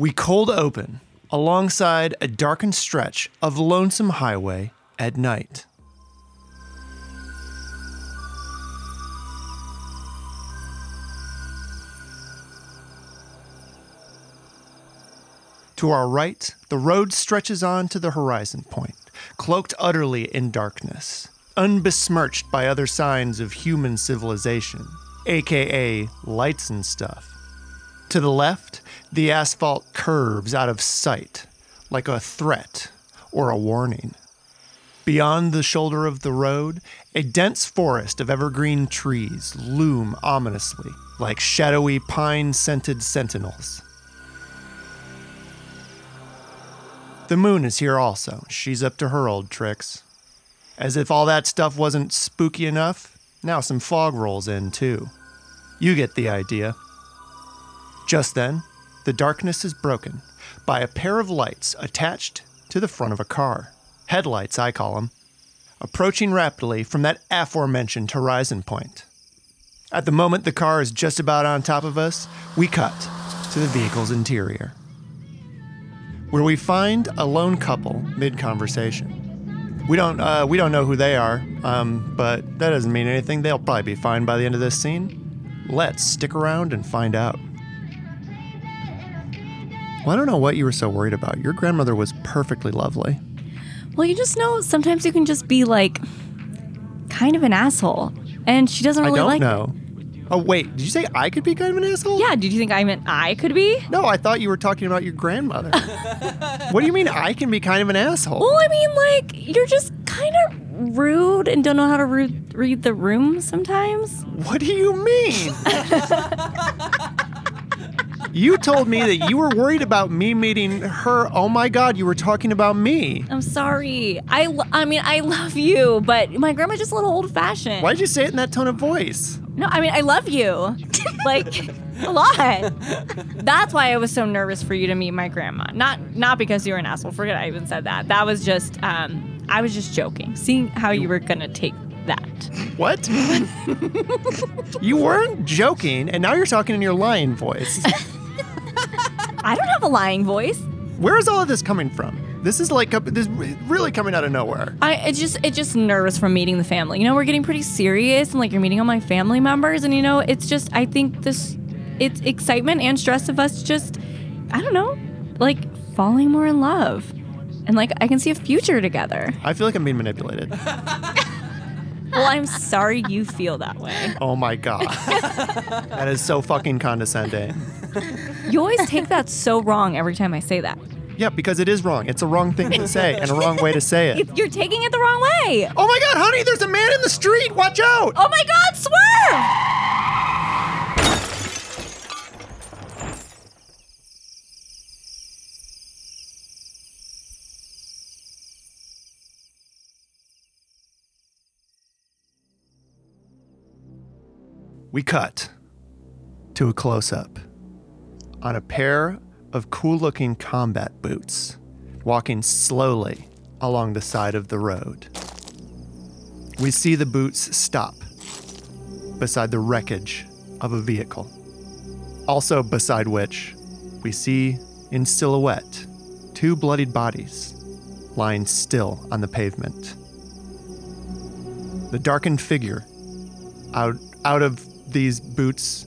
We cold open alongside a darkened stretch of lonesome highway at night. To our right, the road stretches on to the horizon point, cloaked utterly in darkness, unbesmirched by other signs of human civilization, aka lights and stuff. To the left, the asphalt curves out of sight, like a threat or a warning. Beyond the shoulder of the road, a dense forest of evergreen trees loom ominously, like shadowy pine scented sentinels. The moon is here also. She's up to her old tricks. As if all that stuff wasn't spooky enough, now some fog rolls in too. You get the idea. Just then, the darkness is broken by a pair of lights attached to the front of a car. Headlights, I call them. Approaching rapidly from that aforementioned horizon point. At the moment the car is just about on top of us, we cut to the vehicle's interior where we find a lone couple mid conversation. We don't uh, we don't know who they are, um, but that doesn't mean anything. They'll probably be fine by the end of this scene. Let's stick around and find out. Well, I don't know what you were so worried about. Your grandmother was perfectly lovely. Well, you just know sometimes you can just be like kind of an asshole. And she doesn't really I don't like know. Oh wait, did you say I could be kind of an asshole? Yeah, did you think I meant I could be? No, I thought you were talking about your grandmother. what do you mean I can be kind of an asshole? Well, I mean, like, you're just kind of rude and don't know how to re- read the room sometimes. What do you mean? you told me that you were worried about me meeting her. Oh my god, you were talking about me. I'm sorry. I, lo- I mean, I love you, but my grandma's just a little old fashioned. Why'd you say it in that tone of voice? No, I mean, I love you. like, a lot. That's why I was so nervous for you to meet my grandma. Not not because you were an asshole. Forget I even said that. That was just um I was just joking. Seeing how you were gonna take that. What? you weren't joking, and now you're talking in your lying voice. I don't have a lying voice. Where is all of this coming from? This is like this is really coming out of nowhere. I it's just it's just nervous from meeting the family. You know, we're getting pretty serious and like you're meeting all my family members and you know, it's just I think this it's excitement and stress of us just I don't know, like falling more in love. And like I can see a future together. I feel like I'm being manipulated. Well, I'm sorry you feel that way. Oh my god. that is so fucking condescending. You always take that so wrong every time I say that. Yeah, because it is wrong. It's a wrong thing to say and a wrong way to say it. You're taking it the wrong way. Oh my god, honey, there's a man in the street. Watch out. Oh my god, swerve! We cut to a close up on a pair of cool looking combat boots walking slowly along the side of the road. We see the boots stop beside the wreckage of a vehicle. Also, beside which, we see in silhouette two bloodied bodies lying still on the pavement. The darkened figure out out of these boots,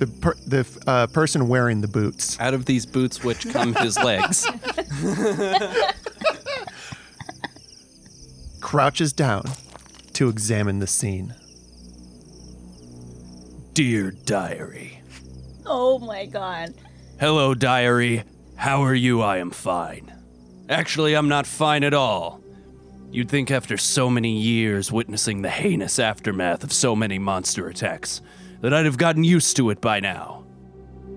the per, the uh, person wearing the boots Out of these boots, which come his legs. crouches down to examine the scene. Dear Diary. Oh my god. Hello, Diary. How are you? I am fine. Actually, I'm not fine at all. You'd think after so many years witnessing the heinous aftermath of so many monster attacks that I'd have gotten used to it by now.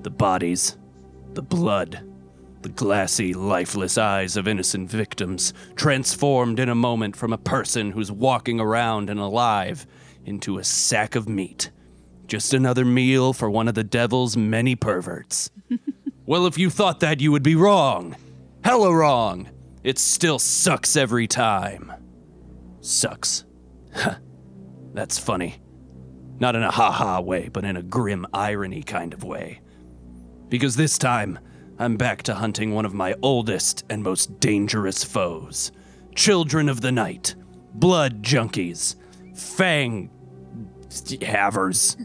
The bodies, the blood, the glassy, lifeless eyes of innocent victims transformed in a moment from a person who's walking around and alive into a sack of meat. Just another meal for one of the devil's many perverts. well, if you thought that, you would be wrong. Hella wrong. It still sucks every time. Sucks. Huh. That's funny. Not in a ha ha way, but in a grim irony kind of way. Because this time, I'm back to hunting one of my oldest and most dangerous foes children of the night, blood junkies, fang havers,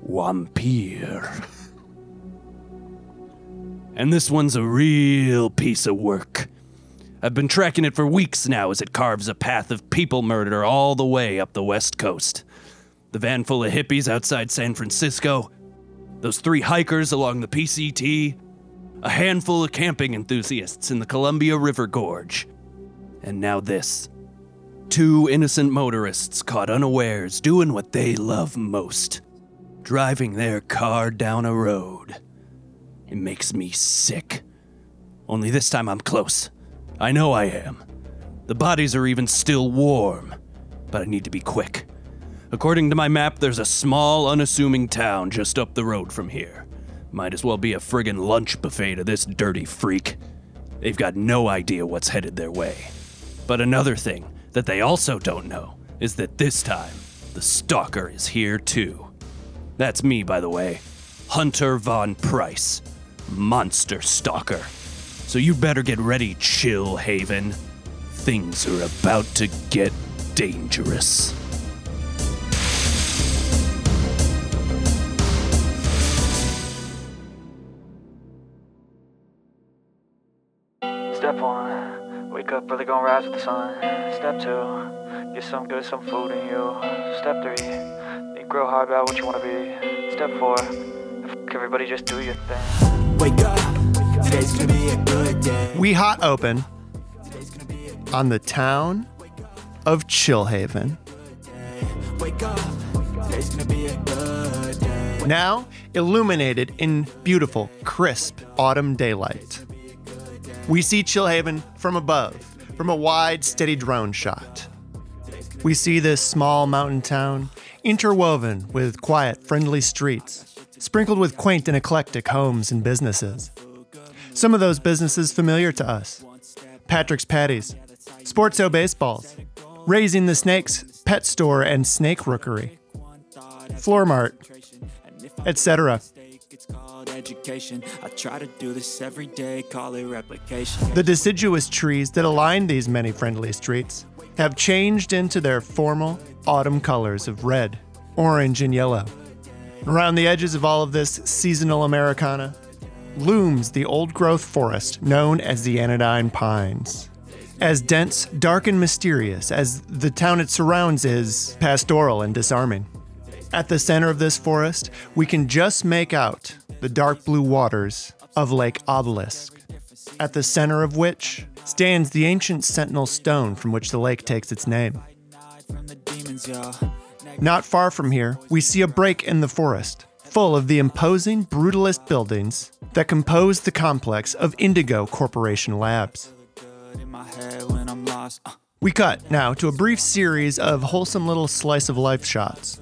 vampire. And this one's a real piece of work. I've been tracking it for weeks now as it carves a path of people murder all the way up the west coast. The van full of hippies outside San Francisco, those three hikers along the PCT, a handful of camping enthusiasts in the Columbia River Gorge, and now this. Two innocent motorists caught unawares doing what they love most driving their car down a road. It makes me sick. Only this time I'm close. I know I am. The bodies are even still warm, but I need to be quick. According to my map, there's a small, unassuming town just up the road from here. Might as well be a friggin' lunch buffet to this dirty freak. They've got no idea what's headed their way. But another thing that they also don't know is that this time, the Stalker is here too. That's me, by the way. Hunter Von Price. Monster Stalker. So you better get ready, Chillhaven. Things are about to get dangerous. Step one, wake up early, gonna rise with the sun. Step two, get some good, some food in you. Step three, think real hard about what you wanna be. Step four, f- everybody just do your thing. Wake up, today's gonna be a good day. We hot open on the town of Chillhaven. Wake up, today's gonna be a good day. Now illuminated in beautiful, crisp autumn daylight. We see Chillhaven from above, from a wide, steady drone shot. We see this small mountain town interwoven with quiet, friendly streets, sprinkled with quaint and eclectic homes and businesses. Some of those businesses familiar to us Patrick's Patties, Sportso Baseballs, Raising the Snakes Pet Store and Snake Rookery, Floor Mart, etc. It's called education. I try to do this every day, call it replication. The deciduous trees that aline these many friendly streets have changed into their formal autumn colors of red, orange, and yellow. Around the edges of all of this seasonal Americana looms the old growth forest known as the Anodyne Pines. As dense, dark, and mysterious as the town it surrounds is pastoral and disarming. At the center of this forest, we can just make out the dark blue waters of Lake Obelisk, at the center of which stands the ancient sentinel stone from which the lake takes its name. Not far from here, we see a break in the forest, full of the imposing brutalist buildings that compose the complex of Indigo Corporation Labs. We cut now to a brief series of wholesome little slice of life shots.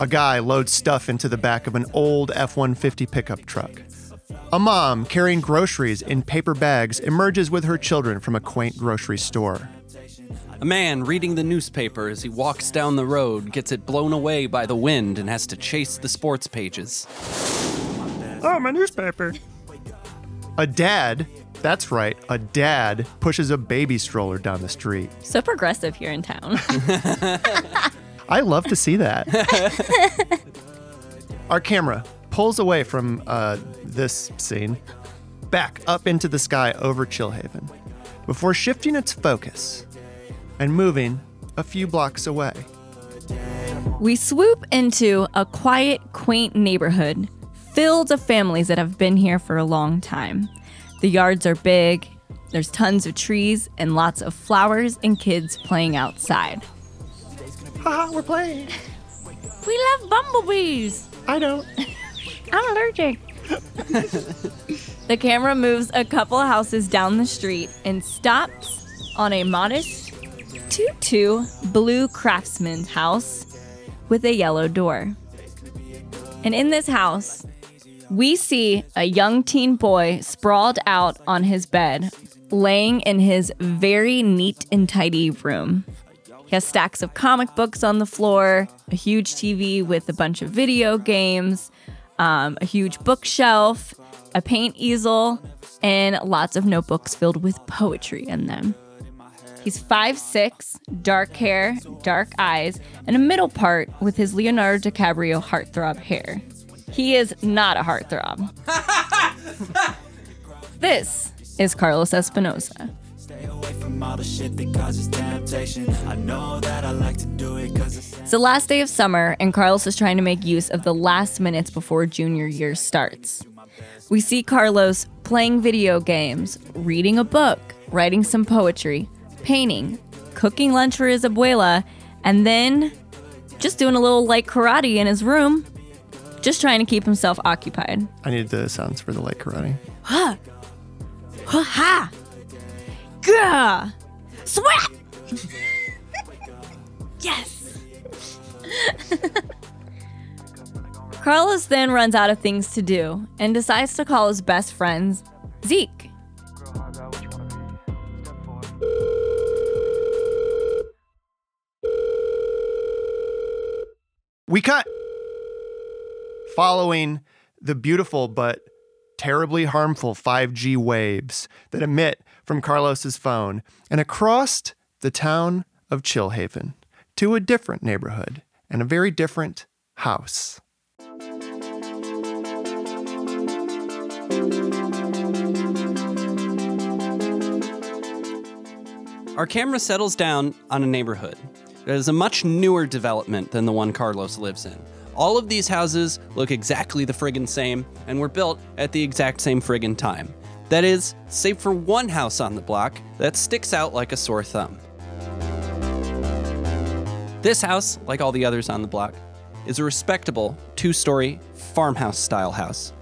A guy loads stuff into the back of an old F 150 pickup truck. A mom carrying groceries in paper bags emerges with her children from a quaint grocery store. A man reading the newspaper as he walks down the road gets it blown away by the wind and has to chase the sports pages. Oh, my newspaper. A dad, that's right, a dad pushes a baby stroller down the street. So progressive here in town. I love to see that. Our camera pulls away from uh, this scene, back up into the sky over Chillhaven, before shifting its focus and moving a few blocks away. We swoop into a quiet, quaint neighborhood filled of families that have been here for a long time. The yards are big, there's tons of trees and lots of flowers and kids playing outside. Haha, we're playing. We love bumblebees. I don't. I'm allergic. the camera moves a couple houses down the street and stops on a modest 2 2 blue craftsman's house with a yellow door. And in this house, we see a young teen boy sprawled out on his bed, laying in his very neat and tidy room. He has stacks of comic books on the floor, a huge TV with a bunch of video games, um, a huge bookshelf, a paint easel, and lots of notebooks filled with poetry in them. He's 5'6, dark hair, dark eyes, and a middle part with his Leonardo DiCaprio heartthrob hair. He is not a heartthrob. this is Carlos Espinosa. Stay away from all the shit that causes temptation. I know that I like to do it cause it's It's the last day of summer, and Carlos is trying to make use of the last minutes before junior year starts. We see Carlos playing video games, reading a book, writing some poetry, painting, cooking lunch for his abuela, and then just doing a little light karate in his room, just trying to keep himself occupied. I need the sounds for the light karate. Huh? Ha! Ha! Gah! Sweat! yes! Carlos then runs out of things to do and decides to call his best friends Zeke. We cut. Following the beautiful but terribly harmful 5G waves that emit from Carlos's phone and across the town of Chillhaven to a different neighborhood and a very different house. Our camera settles down on a neighborhood that is a much newer development than the one Carlos lives in. All of these houses look exactly the friggin' same and were built at the exact same friggin' time. That is, save for one house on the block that sticks out like a sore thumb. This house, like all the others on the block, is a respectable two story farmhouse style house.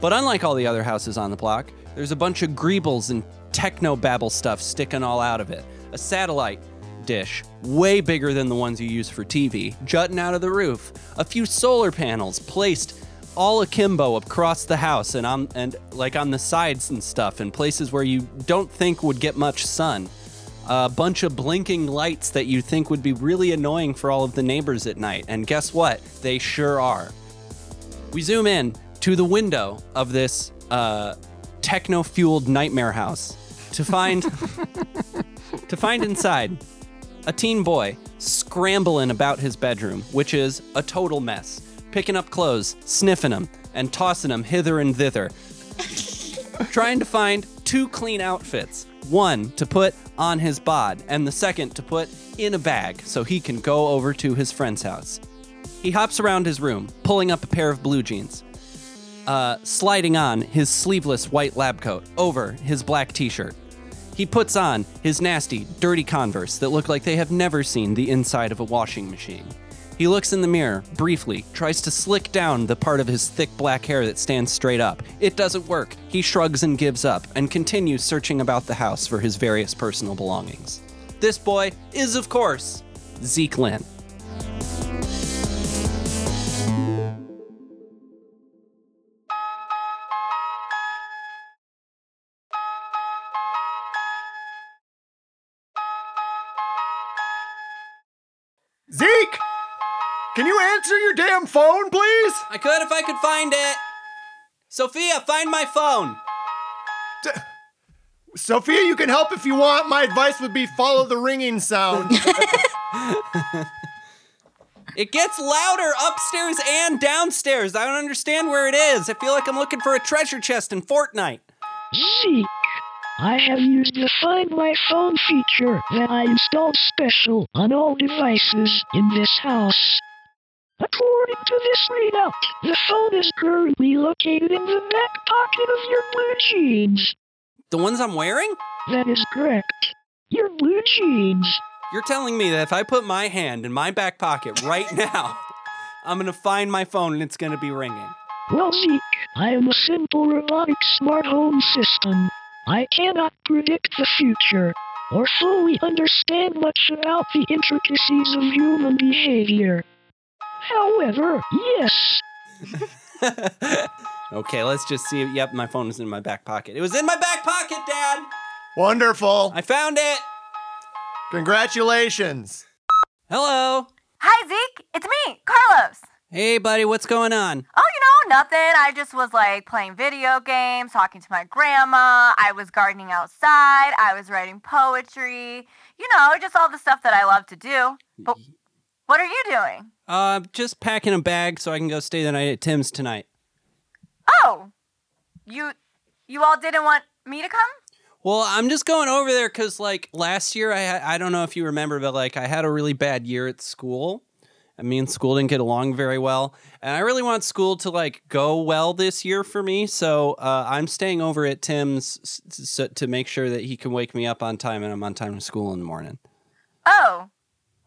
But unlike all the other houses on the block, there's a bunch of greebles and techno babble stuff sticking all out of it. A satellite dish, way bigger than the ones you use for TV, jutting out of the roof. A few solar panels placed all akimbo across the house and on and like on the sides and stuff in places where you don't think would get much sun. A bunch of blinking lights that you think would be really annoying for all of the neighbors at night. And guess what? They sure are. We zoom in to the window of this uh, techno-fueled nightmare house to find to find inside a teen boy scrambling about his bedroom, which is a total mess, picking up clothes, sniffing them, and tossing them hither and thither, trying to find two clean outfits. One to put on his bod, and the second to put in a bag so he can go over to his friend's house. He hops around his room, pulling up a pair of blue jeans, uh, sliding on his sleeveless white lab coat over his black t shirt. He puts on his nasty, dirty Converse that look like they have never seen the inside of a washing machine. He looks in the mirror, briefly, tries to slick down the part of his thick black hair that stands straight up. It doesn't work. He shrugs and gives up, and continues searching about the house for his various personal belongings. This boy is, of course, Zeke Lynn. Phone, please? I could if I could find it. Sophia, find my phone. Sophia, you can help if you want. My advice would be follow the ringing sound. It gets louder upstairs and downstairs. I don't understand where it is. I feel like I'm looking for a treasure chest in Fortnite. Zeke, I have used the Find My Phone feature that I installed special on all devices in this house. According to this readout, the phone is currently located in the back pocket of your blue jeans. The ones I'm wearing? That is correct. Your blue jeans. You're telling me that if I put my hand in my back pocket right now, I'm gonna find my phone and it's gonna be ringing. Well, Zeke, I am a simple robotic smart home system. I cannot predict the future or fully understand much about the intricacies of human behavior. However, yes, okay, let's just see. Yep, my phone is in my back pocket. It was in my back pocket, Dad! Wonderful. I found it! Congratulations. Hello! Hi, Zeke. It's me, Carlos. Hey, buddy, what's going on? Oh, you know, nothing. I just was like playing video games, talking to my grandma. I was gardening outside. I was writing poetry. You know, just all the stuff that I love to do. But what are you doing? Uh, just packing a bag so I can go stay the night at Tim's tonight. Oh, you you all didn't want me to come? Well, I'm just going over there because, like, last year, I ha- I don't know if you remember, but like, I had a really bad year at school. And me and school didn't get along very well, and I really want school to like go well this year for me. So uh, I'm staying over at Tim's s- s- to make sure that he can wake me up on time, and I'm on time to school in the morning. Oh,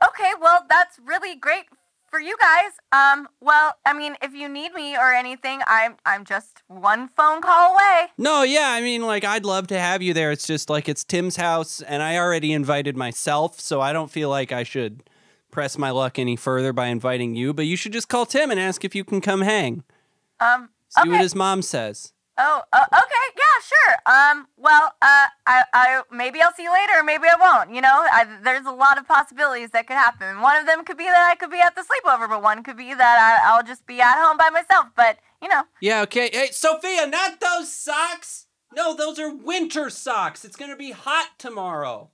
okay. Well, that's really great for you guys. Um, well, I mean, if you need me or anything, I'm I'm just one phone call away. No, yeah, I mean, like, I'd love to have you there. It's just like it's Tim's house, and I already invited myself, so I don't feel like I should press my luck any further by inviting you. But you should just call Tim and ask if you can come hang. Um, See okay. what his mom says. Oh, uh, okay, yeah, sure. Um, well, uh, I, I, maybe I'll see you later, maybe I won't. You know, I, there's a lot of possibilities that could happen. One of them could be that I could be at the sleepover, but one could be that I, I'll just be at home by myself. But you know, Yeah, okay. Hey, Sophia, not those socks. No, those are winter socks. It's gonna be hot tomorrow.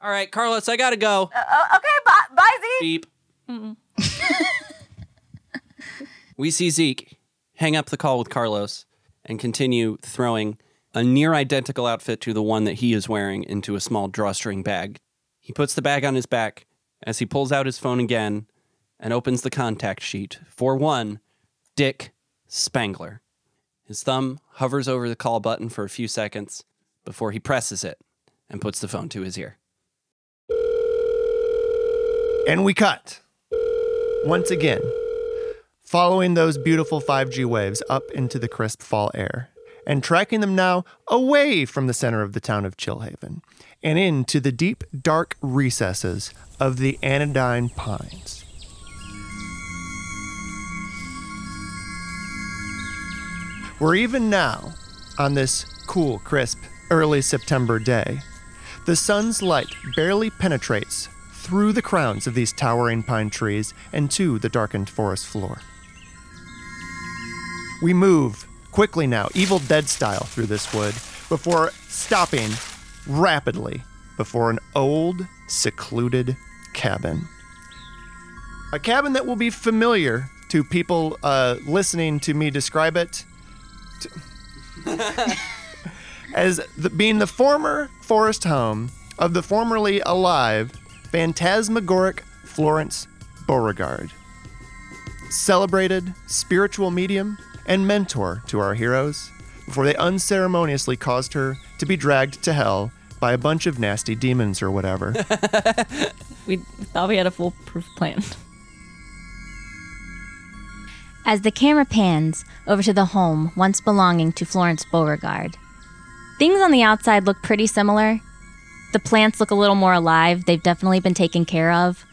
All right, Carlos, I gotta go. uh, uh, okay, bye, bye, Z. Beep. we see Zeke hang up the call with Carlos and continue throwing a near identical outfit to the one that he is wearing into a small drawstring bag. He puts the bag on his back as he pulls out his phone again and opens the contact sheet for one Dick Spangler. His thumb hovers over the call button for a few seconds before he presses it and puts the phone to his ear. And we cut. Once again, following those beautiful 5G waves up into the crisp fall air and tracking them now away from the center of the town of Chillhaven and into the deep, dark recesses of the Anodyne Pines. Where even now, on this cool, crisp, early September day, the sun's light barely penetrates through the crowns of these towering pine trees and to the darkened forest floor. We move quickly now, Evil Dead style, through this wood before stopping rapidly before an old, secluded cabin. A cabin that will be familiar to people uh, listening to me describe it to- as the, being the former forest home of the formerly alive phantasmagoric Florence Beauregard. Celebrated spiritual medium and mentor to our heroes before they unceremoniously caused her to be dragged to hell by a bunch of nasty demons or whatever. We thought we had a foolproof plan. As the camera pans over to the home once belonging to Florence Beauregard, things on the outside look pretty similar. The plants look a little more alive, they've definitely been taken care of,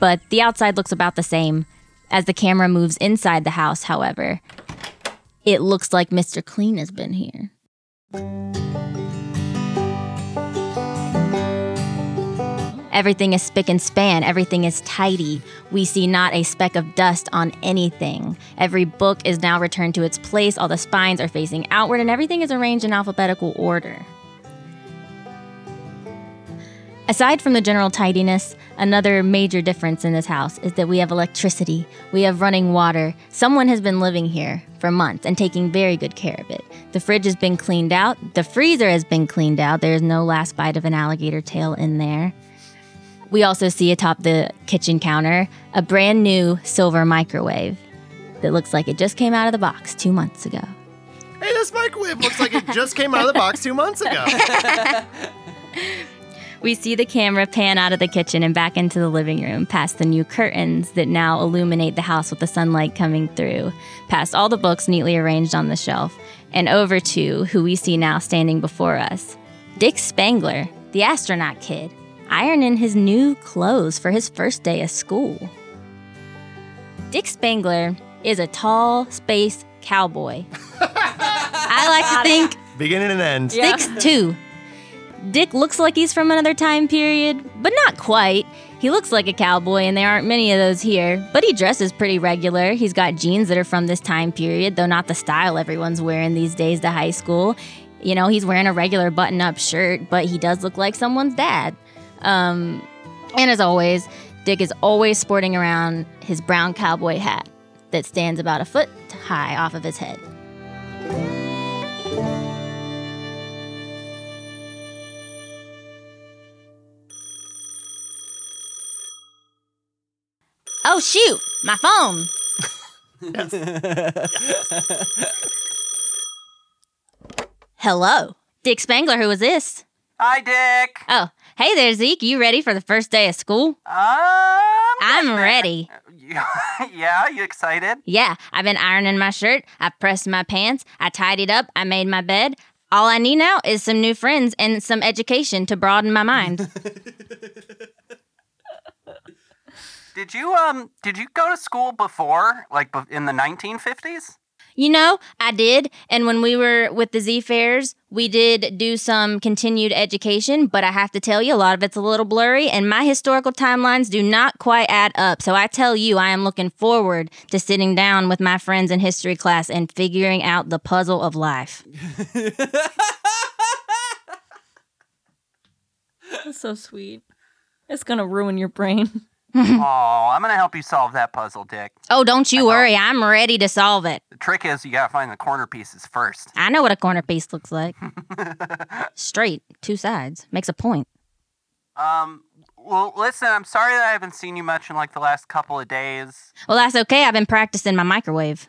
but the outside looks about the same. As the camera moves inside the house, however, it looks like Mr. Clean has been here. Everything is spick and span. Everything is tidy. We see not a speck of dust on anything. Every book is now returned to its place. All the spines are facing outward, and everything is arranged in alphabetical order. Aside from the general tidiness, another major difference in this house is that we have electricity, we have running water. Someone has been living here for months and taking very good care of it. The fridge has been cleaned out, the freezer has been cleaned out. There is no last bite of an alligator tail in there. We also see atop the kitchen counter a brand new silver microwave that looks like it just came out of the box two months ago. hey, this microwave looks like it just came out of the box two months ago. We see the camera pan out of the kitchen and back into the living room, past the new curtains that now illuminate the house with the sunlight coming through, past all the books neatly arranged on the shelf, and over to who we see now standing before us Dick Spangler, the astronaut kid, ironing his new clothes for his first day of school. Dick Spangler is a tall space cowboy. I like to think Beginning and end. six two. Dick looks like he's from another time period, but not quite. He looks like a cowboy, and there aren't many of those here, but he dresses pretty regular. He's got jeans that are from this time period, though not the style everyone's wearing these days to high school. You know, he's wearing a regular button up shirt, but he does look like someone's dad. Um, and as always, Dick is always sporting around his brown cowboy hat that stands about a foot high off of his head. Oh shoot, my phone. Hello. Dick Spangler, who is this? Hi, Dick. Oh, hey there, Zeke. You ready for the first day of school? Um, I'm ready. yeah, you excited? Yeah, I've been ironing my shirt, I've pressed my pants, I tidied up, I made my bed. All I need now is some new friends and some education to broaden my mind. Did you um did you go to school before, like in the 1950s? you know, I did. And when we were with the Z Fairs, we did do some continued education, but I have to tell you, a lot of it's a little blurry, and my historical timelines do not quite add up. So I tell you, I am looking forward to sitting down with my friends in history class and figuring out the puzzle of life. That's so sweet. It's gonna ruin your brain. oh, I'm gonna help you solve that puzzle, Dick. Oh, don't you worry, I'm ready to solve it. The trick is you gotta find the corner pieces first. I know what a corner piece looks like. Straight, two sides, makes a point. Um, well, listen, I'm sorry that I haven't seen you much in like the last couple of days. Well, that's okay. I've been practicing my microwave.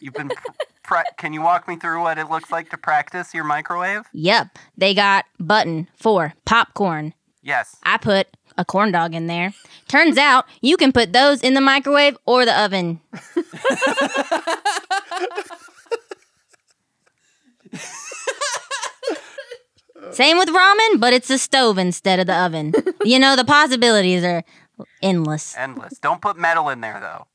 You've been. Pr- pra- can you walk me through what it looks like to practice your microwave? Yep, they got button for popcorn. Yes. I put a corn dog in there. Turns out you can put those in the microwave or the oven. Same with ramen, but it's a stove instead of the oven. You know, the possibilities are endless. Endless. Don't put metal in there though.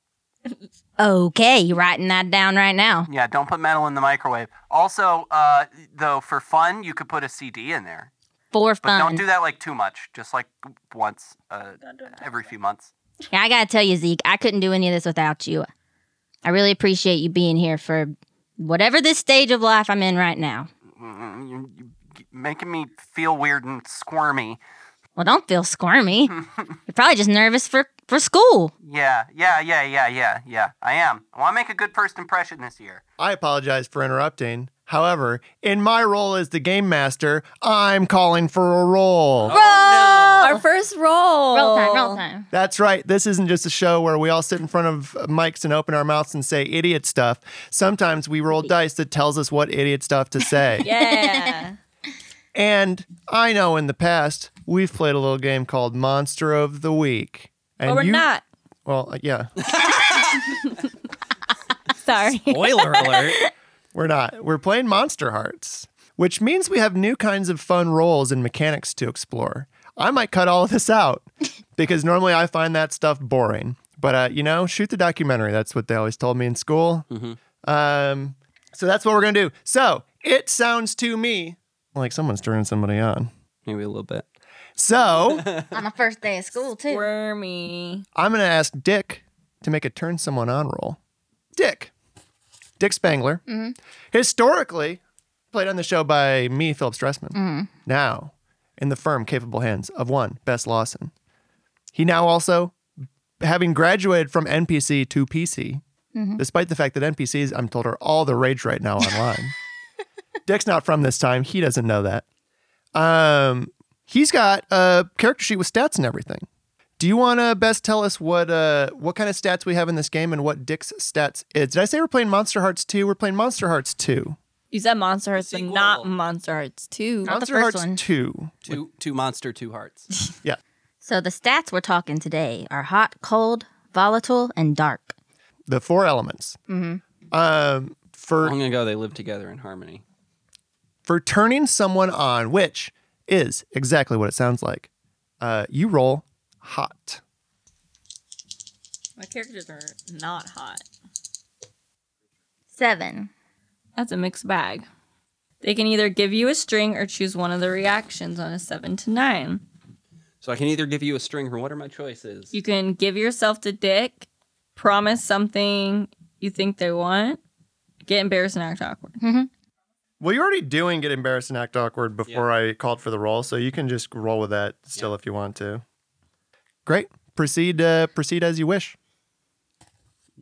Okay, writing that down right now. Yeah, don't put metal in the microwave. Also, uh, though, for fun, you could put a CD in there. For But don't do that like too much. Just like once, uh, every few months. Yeah, I gotta tell you, Zeke, I couldn't do any of this without you. I really appreciate you being here for whatever this stage of life I'm in right now. You're, you're making me feel weird and squirmy. Well, don't feel squirmy. You're probably just nervous for, for school. Yeah, yeah, yeah, yeah, yeah, yeah. I am. I want to make a good first impression this year. I apologize for interrupting. However, in my role as the game master, I'm calling for a roll. Roll! Our first roll. Roll time, roll time. That's right. This isn't just a show where we all sit in front of mics and open our mouths and say idiot stuff. Sometimes we roll dice that tells us what idiot stuff to say. Yeah. And I know in the past we've played a little game called Monster of the Week. And but we're you- not. Well, uh, yeah, Sorry. Spoiler alert. We're not. We're playing Monsterhearts, which means we have new kinds of fun roles and mechanics to explore. I might cut all of this out because normally I find that stuff boring. But uh, you know, shoot the documentary. That's what they always told me in school. Um, so that's what we're gonna do. So it sounds to me like someone's turning somebody on. Maybe a little bit. So On the first day of school, too. Wormy. I'm going to ask Dick to make a turn someone on roll. Dick. Dick Spangler. Mm-hmm. Historically, played on the show by me, Phillip Stressman. Mm-hmm. Now, in the firm capable hands of one, Bess Lawson. He now also, having graduated from NPC to PC, mm-hmm. despite the fact that NPCs, I'm told, are all the rage right now online. Dick's not from this time. He doesn't know that. Um, he's got a character sheet with stats and everything. Do you want to Bess tell us what uh what kind of stats we have in this game and what Dick's stats is? Did I say we're playing Monsterhearts 2? We're playing Monsterhearts 2. You said Monsterhearts, but not Monsterhearts 2. Not the first Hearts one. 2. Two two monster, two hearts. Yeah. So the stats we're talking today are hot, cold, volatile, and dark. The four elements. Mm-hmm. Um for Long ago, they lived together in harmony. for turning someone on, which is exactly what it sounds like. Uh you roll hot. My characters are not hot. Seven. That's a mixed bag. They can either give you a string or choose one of the reactions on a seven to nine. So I can either give you a string or what are my choices? You can give yourself to Dick, promise something you think they want, get embarrassed and act awkward. Mm-hmm. Well, you're already doing get embarrassed and act awkward before I called for the roll, so you can just roll with that still if you want to. Great. Proceed. Uh, proceed as you wish.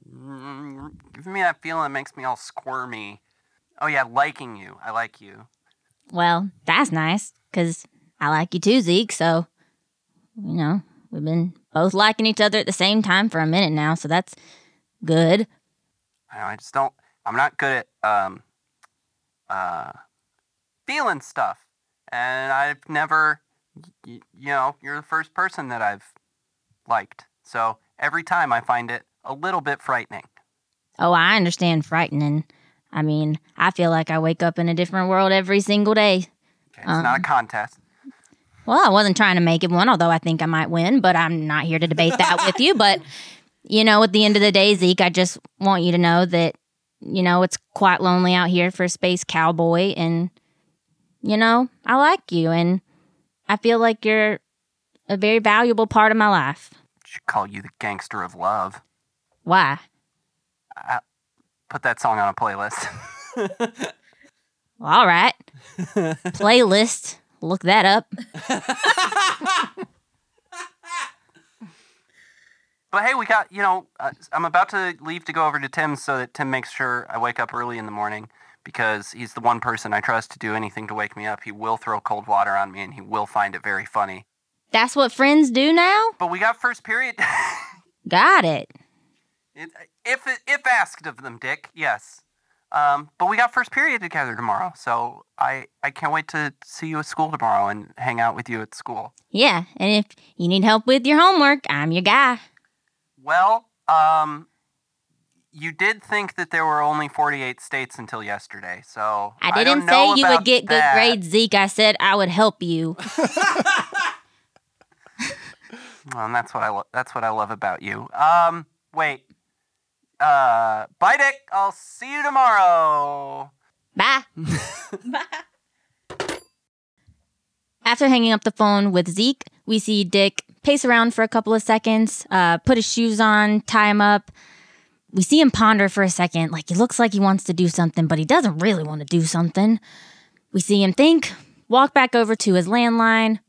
Mm, Give me that feeling that makes me all squirmy. Oh yeah, liking you. I like you. Well, that's nice, because I like you too, Zeke, so, you know, we've been both liking each other at the same time for a minute now, so that's good. I, know, I just don't. I'm not good at um, uh, feeling stuff, and I've never. Y- you know, you're the first person that I've liked. So every time I find it a little bit frightening. Oh, I understand frightening. I mean, I feel like I wake up in a different world every single day. Okay, it's not a um, contest. Well, I wasn't trying to make it one, although I think I might win, but I'm not here to debate that with you. But, you know, at the end of the day, Zeke, I just want you to know that, you know, it's quite lonely out here for a space cowboy. And, you know, I like you. And I feel like you're a very valuable part of my life. Should call you the gangster of love. Why? I, put that song on a playlist. All right. Playlist. Look that up. But hey, we got, you know, uh, I'm about to leave to go over to Tim's so that Tim makes sure I wake up early in the morning because he's the one person I trust to do anything to wake me up. He will throw cold water on me and he will find it very funny. That's what friends do now? But we got first period. Got it. It- if if asked of them, Dick, yes. Um, but we got first period together tomorrow, so I I can't wait to see you at school tomorrow and hang out with you at school. Yeah. And if you need help with your homework, I'm your guy. Well, um, you did think that there were only 48 states until yesterday, so I don't didn't say know you would about get good grades, Zeke. I said I would help you. Well, and that's what I lo- that's what I love about you. Um, wait. Uh, bye, Dick. I'll see you tomorrow. Bye. After hanging up the phone with Zeke, we see Dick pace around for a couple of seconds, uh, put his shoes on, tie him up. We see him ponder for a second, like he looks like he wants to do something, but he doesn't really want to do something. We see him think, walk back over to his landline,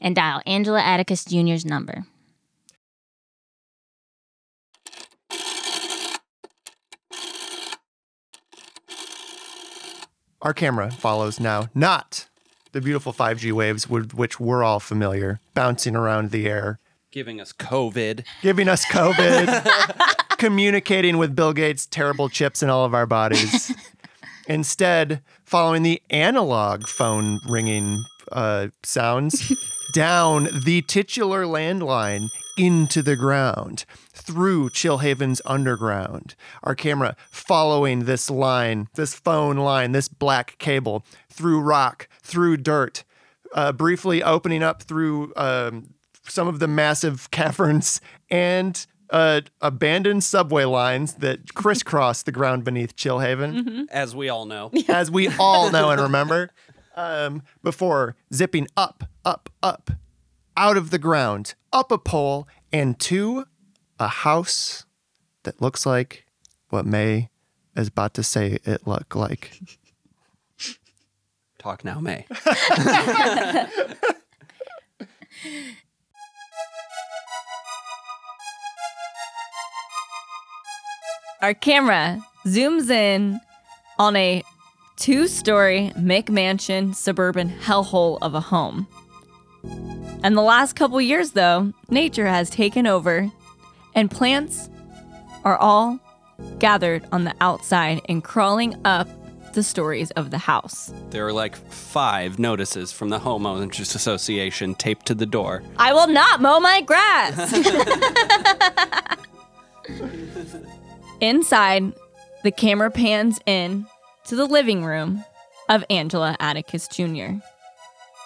and dial Angela Atticus Jr.'s number. Our camera follows now, not the beautiful 5G waves with which we're all familiar, bouncing around the air, Giving us COVID. giving us COVID, communicating with Bill Gates' terrible chips in all of our bodies. Instead, following the analog phone ringing uh, sounds down the titular landline into the ground through Chillhaven's underground. Our camera following this line, this phone line, this black cable through rock, through dirt, uh, briefly opening up through um, some of the massive caverns and uh, abandoned subway lines that crisscross the ground beneath Chillhaven, As we all know. as we all know and remember, um, before zipping up, up, up, out of the ground, up a pole, and to a house that looks like what May is about to say it looked like. Talk now, May. Our camera zooms in on a two story McMansion suburban hellhole of a home. And the last couple years, though, nature has taken over, and plants are all gathered on the outside and crawling up the stories of the house. There are like five notices from the Homeowners Association taped to the door. I will not mow my grass. Inside, the camera pans in to the living room of Angela Atticus Jr.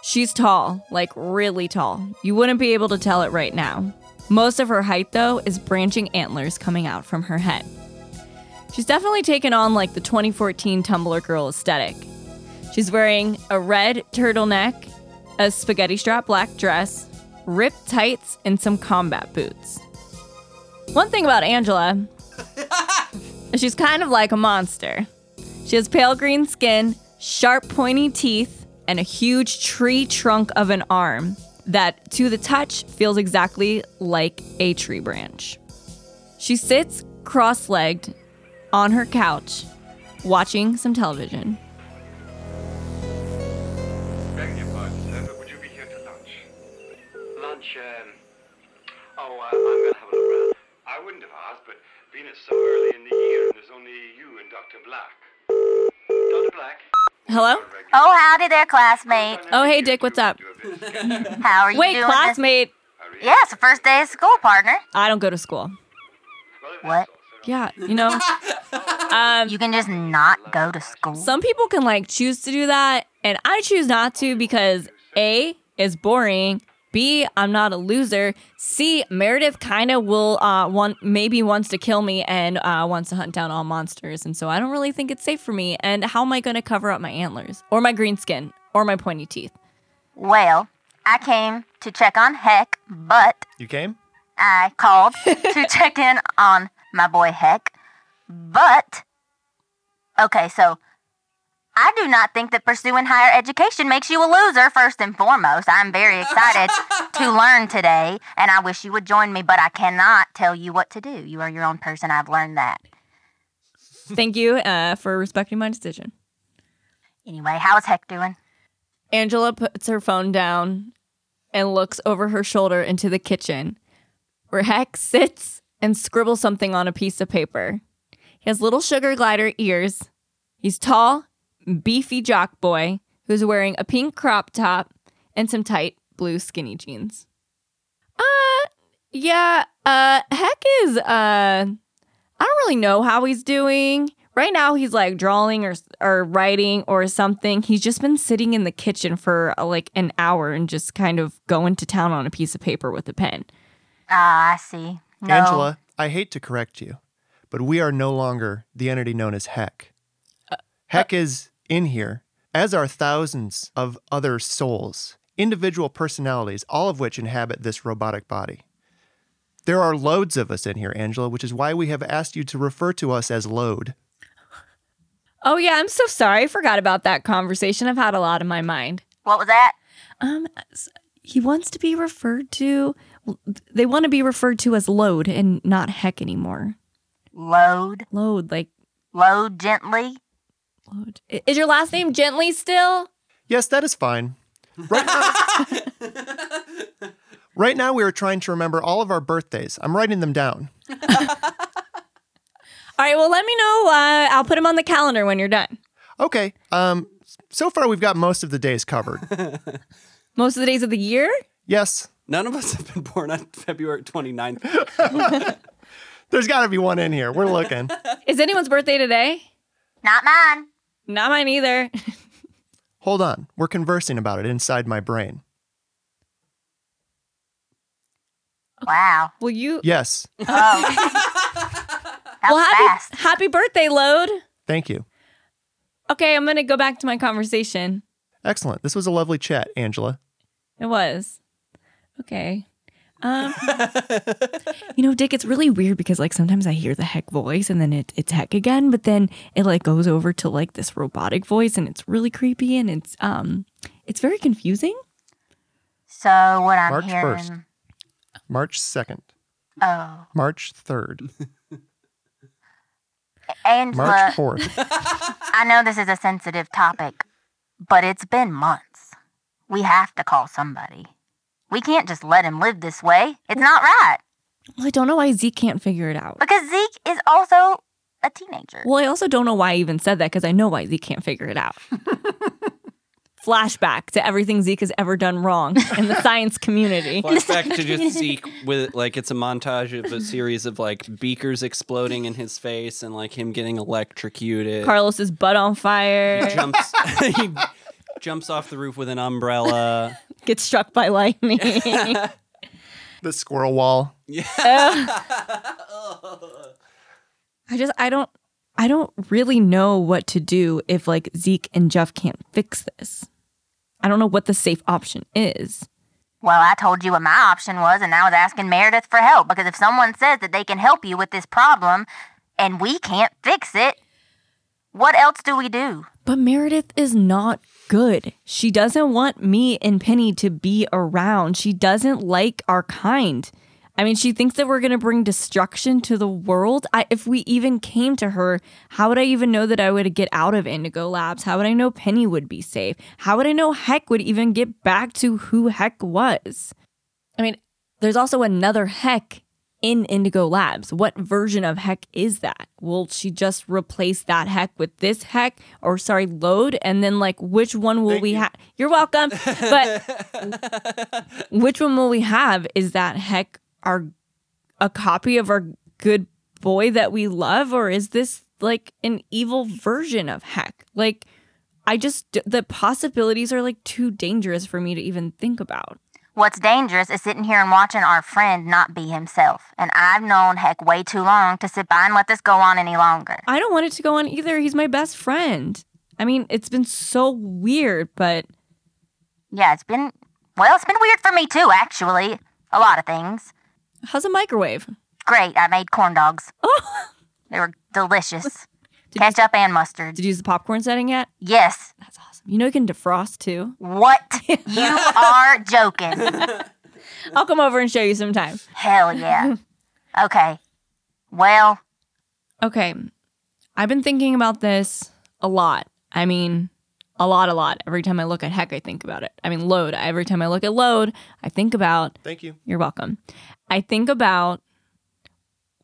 She's tall, like really tall. You wouldn't be able to tell it right now. Most of her height, though, is branching antlers coming out from her head. She's definitely taken on like the 2014 Tumblr girl aesthetic. She's wearing a red turtleneck, a spaghetti strap black dress, ripped tights, and some combat boots. One thing about Angela she's kind of like a monster. She has pale green skin, sharp pointy teeth, and a huge tree trunk of an arm that, to the touch, feels exactly like a tree branch. She sits cross legged on her couch, watching some television. Um... Oh, so early in the year and there's only you and Dr. Black. Hello? Oh, howdy there, classmate. Oh, hey, Dick, what's up? How are you Wait, doing? classmate. This? Yeah, it's the first day of school, partner. I don't go to school. What? Yeah, you know, um, You can just not go to school. some people can like choose to do that, and I choose not to because A is boring. B, I'm not a loser. C, Meredith kind of will uh want maybe wants to kill me and uh wants to hunt down all monsters, and so I don't really think it's safe for me. And how am I going to cover up my antlers or my green skin or my pointy teeth? Well, I came to check on Heck, but You came? I called to check in on my boy Heck. But, okay, so I do not think that pursuing higher education makes you a loser, first and foremost. I'm very excited to learn today, and I wish you would join me, but I cannot tell you what to do. You are your own person. I've learned that. Thank you uh, for respecting my decision. Anyway, how's Heck doing? Angela puts her phone down and looks over her shoulder into the kitchen, where Heck sits and scribbles something on a piece of paper. He has little sugar glider ears. He's tall, beefy jock boy who's wearing a pink crop top and some tight blue skinny jeans. Uh, yeah, uh, Heck is, uh, I don't really know how he's doing. Right now, he's like drawing or or writing or something. He's just been sitting in the kitchen for uh, like an hour and just kind of going to town on a piece of paper with a pen. Ah, I see. No. Angela, I hate to correct you, but we are no longer the entity known as Heck. Heck is in here, as are thousands of other souls, individual personalities, all of which inhabit this robotic body. There are loads of us in here, Angela, which is why we have asked you to refer to us as load. Oh yeah, I'm so sorry. I forgot about that conversation. I've had a lot in my mind. What was that? Um, he wants to be referred to. They want to be referred to as load and not heck anymore. Load. Load, like Load gently. Load. Is your last name Gently still? Yes, that is fine. Right now, right now we are trying to remember all of our birthdays. I'm writing them down. All right. Well, let me know. Uh, I'll put them on the calendar when you're done. Okay. Um. So far, we've got most of the days covered. Most of the days of the year. Yes. None of us have been born on February 29th. There's got to be one in here. We're looking. Is anyone's birthday today? Not mine. Not mine either. Hold on. We're conversing about it inside my brain. Wow. Will you? Yes. Oh. well, happy fast. happy birthday, load. Thank you. Okay, I'm gonna go back to my conversation. Excellent. This was a lovely chat, Angela. It was. Okay. Um, you know, Dick, it's really weird because like sometimes I hear the heck voice and then it, it's heck again, but then it like goes over to like this robotic voice and it's really creepy and it's um it's very confusing. So what I'm March hearing. 1st. March 2nd. Oh, March 3rd. Angela. March 4th. I know this is a sensitive topic, but it's been months. We have to call somebody. We can't just let him live this way. It's not right. Well, I don't know why Zeke can't figure it out. Because Zeke is also a teenager. Well, I also don't know why I even said that because I know why Zeke can't figure it out. Flashback to everything Zeke has ever done wrong in the science community. Flashback to just Zeke with like it's a montage of a series of like beakers exploding in his face and like him getting electrocuted. Carlos's butt on fire, He jumps he jumps off the roof with an umbrella. gets struck by lightning. the squirrel wall. Yeah. Oh. I just I don't I don't really know what to do if like Zeke and Jeff can't fix this. I don't know what the safe option is. Well, I told you what my option was, and I was asking Meredith for help because if someone says that they can help you with this problem and we can't fix it, what else do we do? But Meredith is not good. She doesn't want me and Penny to be around. She doesn't like our kind. I mean, she thinks that we're going to bring destruction to the world. I, if we even came to her, how would I even know that I would get out of Indigo Labs? How would I know Penny would be safe? How would I know Heck would even get back to who Heck was? I mean, there's also another Heck in Indigo Labs. What version of Heck is that? Will she just replace that Heck with this Heck or sorry, load? And then like which one will we have? You're welcome. But which one will we have? Is that Heck our a copy of our good boy that we love or is this like an evil version of Heck? Like I just the possibilities are like too dangerous for me to even think about. What's dangerous is sitting here and watching our friend not be himself. And I've known Heck way too long to sit by and let this go on any longer. I don't want it to go on either. He's my best friend. I mean, it's been so weird, but Yeah, it's been, well, it's been weird for me too, actually. A lot of things. how's a microwave? Great, I made corn dogs. Oh, They were delicious. Ketchup and mustard. did you use the popcorn setting yet? Yes. That's awesome. You know you can defrost too. What? You are joking. I'll come over and show you sometime. Hell yeah. Okay. Well, Okay. I've been thinking about this a lot. I mean, a lot, a lot. Every time I look at heck, I think about it. I mean, load. Every time I look at load, I think about Thank you. You're welcome. I think about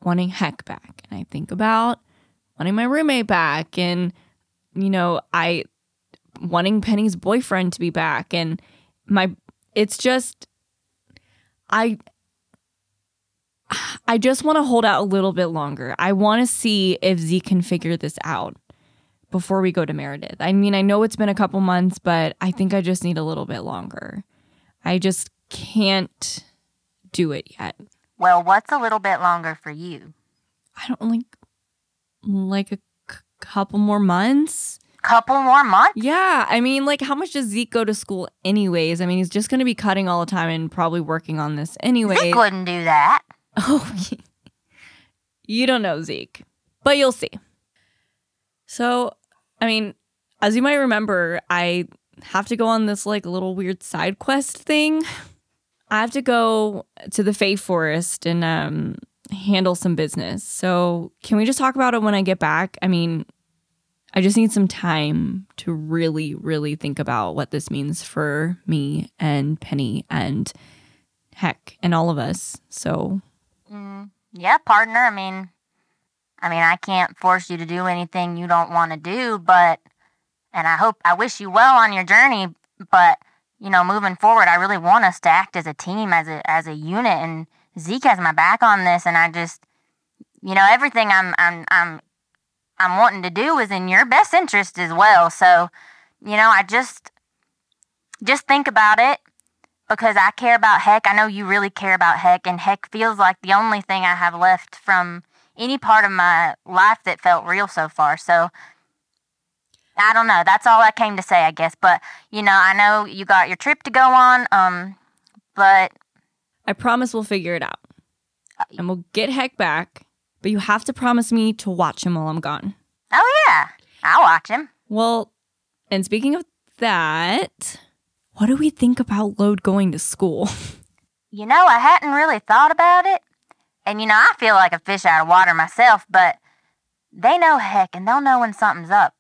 wanting heck back and I think about wanting my roommate back and you know, I wanting Penny's boyfriend to be back and my it's just I I just want to hold out a little bit longer. I want to see if Zeke can figure this out before we go to Meredith. I mean, I know it's been a couple months, but I think I just need a little bit longer. I just can't do it yet. well, what's a little bit longer for you? I don't like like a c- couple more months. Couple more months? Yeah, I mean, like how much does Zeke go to school anyways? I mean, he's just going to be cutting all the time and probably working on this anyway. Zeke wouldn't do that. Oh, you don't know Zeke, but you'll see. So, I mean, as you might remember, I have to go on this like little weird side quest thing. I have to go to the Fae Forest and um, handle some business. So, can we just talk about it when I get back? I mean, I just need some time to really, really think about what this means for me and Penny and heck and all of us. So, Mm, yeah, partner. I mean, I mean, I can't force you to do anything you don't want to do, but, and I hope, I wish you well on your journey, but, you know, moving forward, I really want us to act as a team, as a, as a unit, and Zeke has my back on this, and I just, you know, everything I'm, I'm, I'm, I'm wanting to do is in your best interest as well. So, you know, I just, just think about it because I care about Heck. I know you really care about Heck, and Heck feels like the only thing I have left from any part of my life that felt real so far. So I don't know. That's all I came to say, I guess. But you know, I know you got your trip to go on. Um, but I promise we'll figure it out. And we'll get Heck back, but you have to promise me to watch him while I'm gone. oh yeah, I'll watch him. Well, and speaking of that, what do we think about Load going to school? You know, I hadn't really thought about it. And you know, I feel like a fish out of water myself, but they know heck and they'll know when something's up.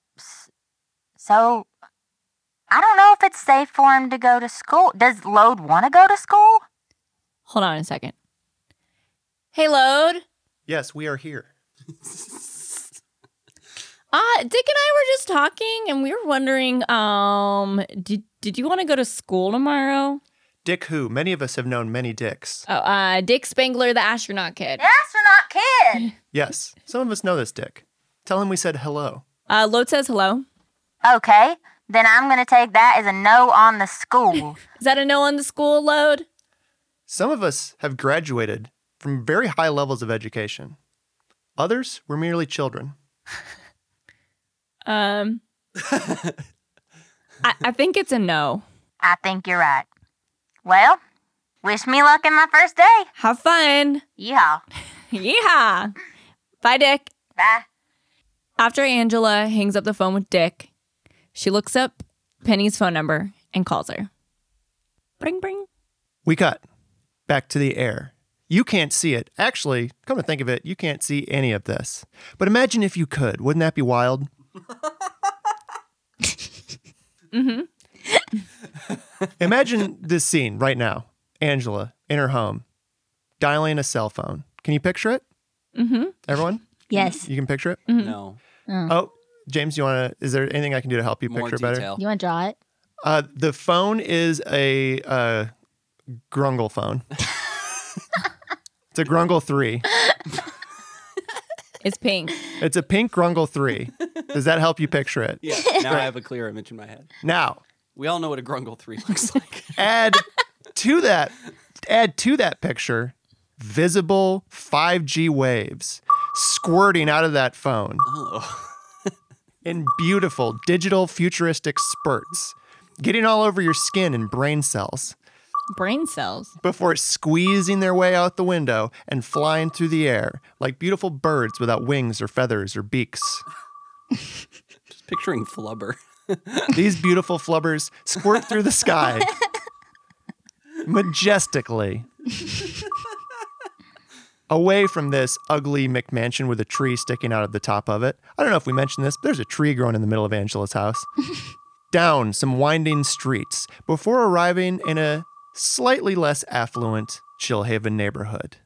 So I don't know if it's safe for him to go to school. Does Load want to go to school? Hold on a second. Hey, Load. Yes, we are here. Uh, Dick and I were just talking and we were wondering, um, did did you want to go to school tomorrow? Dick who? Many of us have known many dicks. Oh, uh, Dick Spangler, the astronaut kid. The astronaut kid. Yes, some of us know this Dick. Tell him we said hello. Uh, Load says hello. Okay, then I'm going to take that as a no on the school. Is that a no on the school, Load? Some of us have graduated from very high levels of education. Others were merely children. Um, I, I think it's a no. I think you're right. Well, wish me luck in my first day. Have fun. Yeehaw. Yeehaw. Bye, Dick. Bye. After Angela hangs up the phone with Dick, she looks up Penny's phone number and calls her. Bring, bring. We cut back to the air. You can't see it. Actually, come to think of it, you can't see any of this. But imagine if you could. Wouldn't that be wild? Mm-hmm. Imagine this scene right now. Angela in her home, dialing a cell phone. Can you picture it? Mm-hmm. Everyone? Yes. You can picture it? No. Oh. Oh, James, you want to? Is there anything I can do to help you More picture it better? You want to draw it? Uh, the phone is a uh, Grungle phone. it's a Grungle 3. It's pink. It's a pink Grungle 3. Does that help you picture it? Yeah. Now I have a clear image in my head. Now, We all know what a Grungle 3 looks like. add to that add to that picture visible 5G waves squirting out of that phone Oh. in beautiful digital futuristic spurts, getting all over your skin and brain cells Brain cells. before squeezing their way out the window and flying through the air like beautiful birds without wings or feathers or beaks. Just picturing flubber. These beautiful flubbers squirt through the sky majestically. Away from this ugly McMansion with a tree sticking out of the top of it. I don't know if we mentioned this, but there's a tree growing in the middle of Angela's house. Down some winding streets before arriving in a slightly less affluent Chillhaven neighborhood.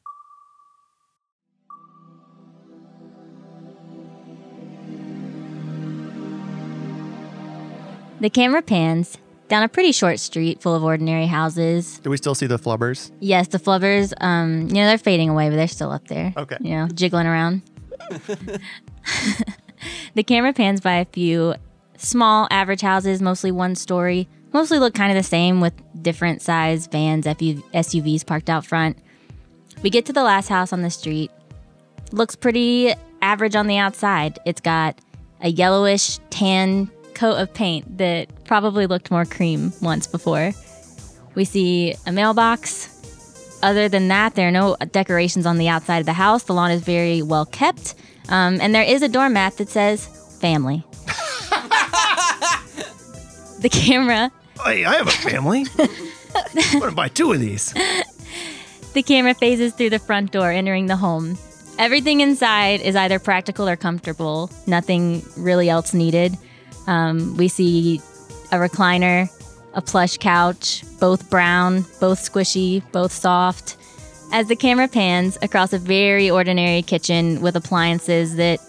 The camera pans down a pretty short street full of ordinary houses. Do we still see the flubbers? Yes, the flubbers, um, you know, they're fading away, but they're still up there. Okay. You know, jiggling around. the camera pans by a few small, average houses, mostly one story, mostly look kind of the same with different size vans, SUVs parked out front. We get to the last house on the street. Looks pretty average on the outside. It's got a yellowish tan coat of paint that probably looked more cream once before. We see a mailbox. Other than that, there are no decorations on the outside of the house. The lawn is very well kept. Um, and there is a doormat that says family. the camera Hey, I have a family. I'm gonna buy two of these. The camera phases through the front door, entering the home. Everything inside is either practical or comfortable, nothing really else needed. Um, we see a recliner, a plush couch, both brown, both squishy, both soft. As the camera pans across a very ordinary kitchen with appliances that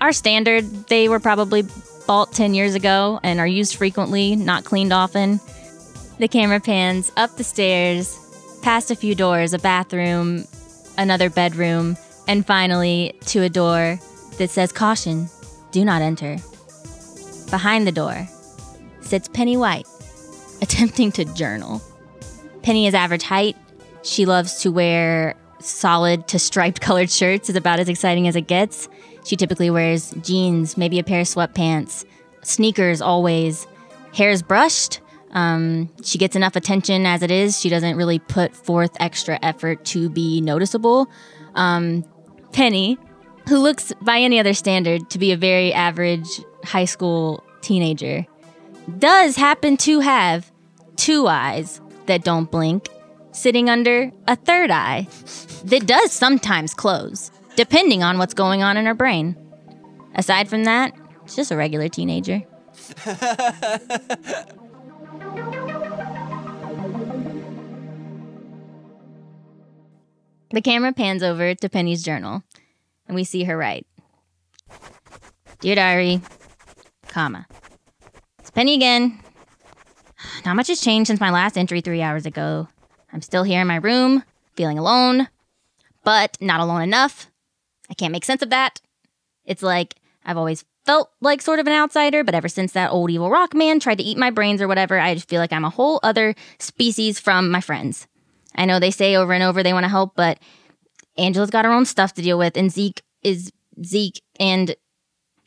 are standard, they were probably bought 10 years ago and are used frequently, not cleaned often. The camera pans up the stairs, past a few doors, a bathroom, another bedroom, and finally to a door that says caution, do not enter. Behind the door sits Penny White, attempting to journal. Penny is average height. She loves to wear solid to striped colored shirts, is about as exciting as it gets. She typically wears jeans, maybe a pair of sweatpants, sneakers always. Hair's brushed. Um, she gets enough attention as it is. She doesn't really put forth extra effort to be noticeable. Um, Penny, who looks by any other standard to be a very average high school teenager, does happen to have two eyes that don't blink, sitting under a third eye that does sometimes close, depending on what's going on in her brain. Aside from that, she's just a regular teenager. The camera pans over to Penny's journal, and we see her write Dear Diary, comma. It's Penny again. Not much has changed since my last entry three hours ago. I'm still here in my room, feeling alone, but not alone enough. I can't make sense of that. It's like I've always felt like sort of an outsider, but ever since that old evil rock man tried to eat my brains or whatever, I just feel like I'm a whole other species from my friends. I know they say over and over they want to help, but Angela's got her own stuff to deal with, and Zeke is Zeke, and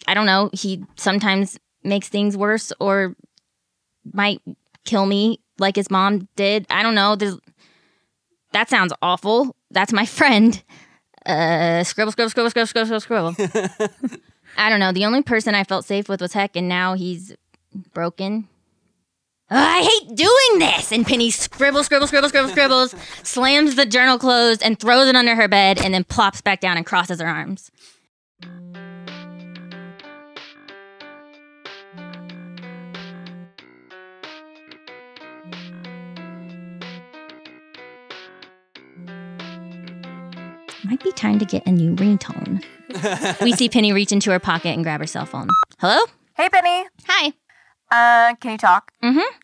I don't know, he sometimes makes things worse or might kill me like his mom did. I don't know. There's that sounds awful. That's my friend. Uh, scribble, scribble, scribble, scribble, scribble, scribble, scribble. I don't know. The only person I felt safe with was Heck, and now he's broken. Ugh, I hate doing this. And Penny scribbles, scribbles, scribbles, scribbles, scribbles, slams the journal closed and throws it under her bed, and then plops back down and crosses her arms. Might be time to get a new ringtone. we see Penny reach into her pocket and grab her cell phone. Hello? Hey, Penny. Hi. Uh, can you talk? Mm-hmm.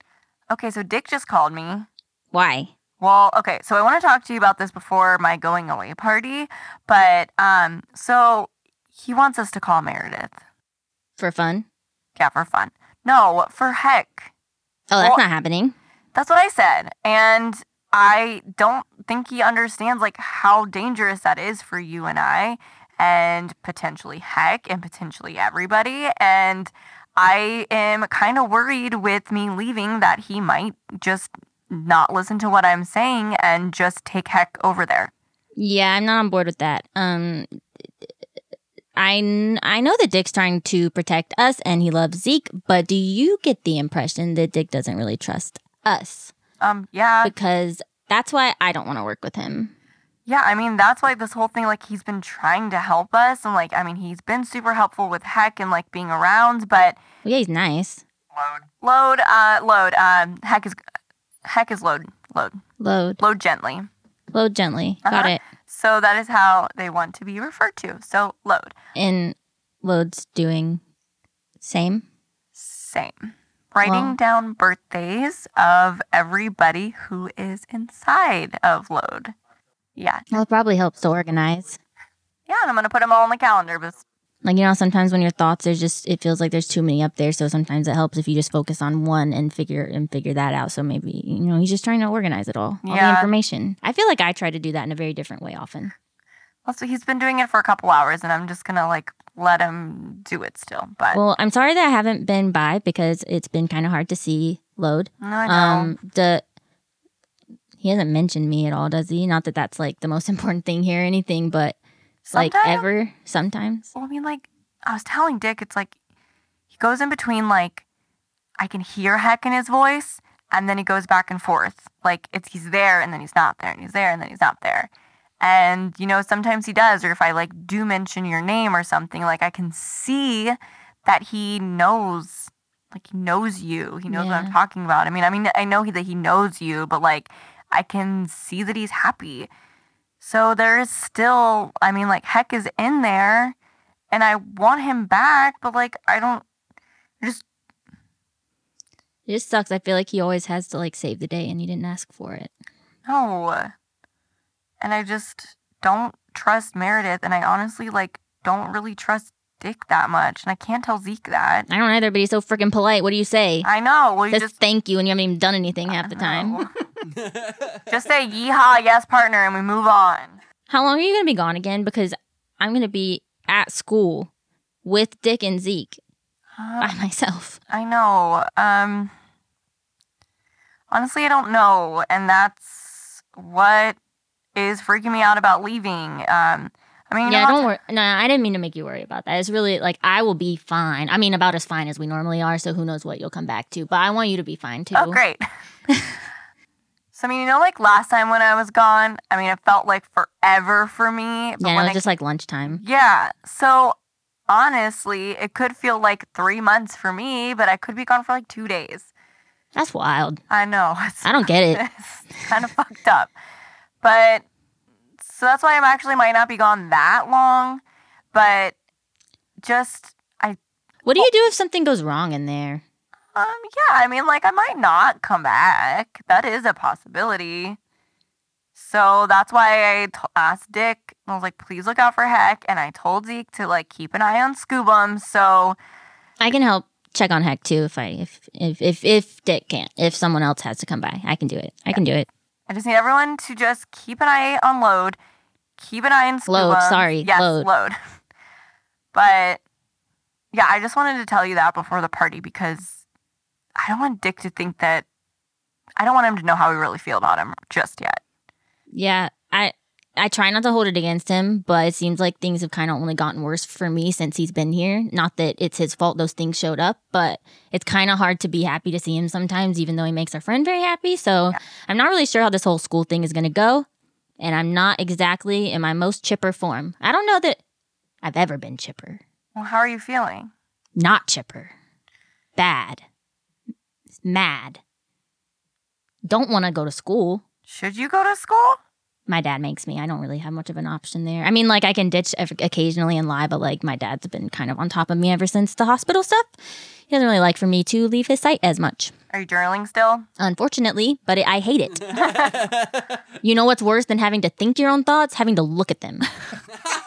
Okay, so Dick just called me. Why? Well, okay, so I want to talk to you about this before my going away party, but um, so he wants us to call Meredith. For fun? Yeah, for fun. No, for heck. Oh, that's Well- not happening. That's what I said. And I don't think he understands like how dangerous that is for you and I and potentially heck and potentially everybody and I am kind of worried with me leaving that he might just not listen to what I'm saying and just take heck over there. Yeah, I'm not on board with that. Um, I I know that Dick's trying to protect us and he loves Zeke, but do you get the impression that Dick doesn't really trust us? Um yeah. Because that's why I don't want to work with him. Yeah, I mean that's why this whole thing like he's been trying to help us and like I mean he's been super helpful with heck and like being around, but Well, yeah, he's nice. load uh load um heck is heck is load load Load, load gently. load gently. Got Uh-huh. it. So that is how they want to be referred to. So load. And load's doing same. Same. Writing down birthdays of everybody who is inside of load. Yeah. Well, it probably helps to organize. Yeah, and I'm gonna put them all on the calendar, but Like you know, sometimes when your thoughts are just, it feels like there's too many up there. So sometimes it helps if you just focus on one and figure and figure that out. So maybe you know he's just trying to organize it all, all the information. I feel like I try to do that in a very different way often. also he's been doing it for a couple hours and I'm just gonna like let him do it still. But Well, I'm sorry that I haven't been by because it's been kind of hard to see load. No, I know. Um, the he hasn't mentioned me at all, does he? Not that that's like the most important thing here or anything, but like ever sometimes. Well, I mean, like I was telling Dick, it's like he goes in between like I can hear heck in his voice, and then he goes back and forth. Like it's he's there and then he's not there, and he's there and then he's not there. And you know, sometimes he does, or if I like do mention your name or something, like I can see that he knows, like he knows you. He knows what I'm talking about. I mean, I mean, I know he, that he knows you, but like I can see that he's happy. So there is still, I mean, like heck is in there, and I want him back, but like I don't. I just It just sucks. I feel like he always has to like save the day, and he didn't ask for it. know. And I just don't trust Meredith, and I honestly like don't really trust Dick that much, and I can't tell Zeke that. I don't either, but he's so freaking polite. What do you say? I know. Well, you Says just thank you, and you haven't even done anything half the time. just say yeehaw, yes, partner, and we move on. How long are you gonna be gone again? Because I'm gonna be at school with Dick and Zeke by Um, myself. I know. Um honestly I don't know. And that's what is freaking me out about leaving. Um I mean yeah, don't worry. No, I didn't mean to make you worry about that. It's really like I will be fine. I mean, about as fine as we normally are. So who knows what you'll come back to? But I want you to be fine too. Oh great. so I mean, you know, like last time when I was gone, I mean it felt like forever for me. But Yeah, it was I just like lunchtime. Yeah. So honestly, it could feel like three months for me, but I could be gone for like two days. That's wild. I know. I don't get it. it's kind of fucked up. But so that's why I'm actually might not be gone that long. But just I What do you do if something goes wrong in there? um yeah, I mean like I might not come back. That is a possibility. So that's why I t- asked Dick. I was like, please look out for Heck. And I told Zeke to like keep an eye on Scoobum. So I can help check on Heck too if I if if if, if Dick can't. If someone else has to come by, I can do it. I can do it. I just need everyone to just keep an eye on load, keep an eye on Load, sorry, yes, load. load. But yeah, I just wanted to tell you that before the party because I don't want Dick to think that I don't want him to know how we really feel about him just yet. Yeah, I I try not to hold it against him, but it seems like things have kind of only gotten worse for me since he's been here. Not that it's his fault those things showed up, but it's kind of hard to be happy to see him sometimes, even though he makes our friend very happy. So I'm not really sure how this whole school thing is going to go, and I'm not exactly in my most chipper form. I don't know that I've ever been chipper. Well, how are you feeling? Not chipper. Bad. Mad. Don't want to go to school. Should you go to school? My dad makes me. I don't really have much of an option there. I mean, like I can ditch occasionally and lie, but like my dad's been kind of on top of me ever since the hospital stuff. He doesn't really like for me to leave his sight as much. Are you journaling still? Unfortunately, but it, I hate it. you know what's worse than having to think your own thoughts? Having to look at them.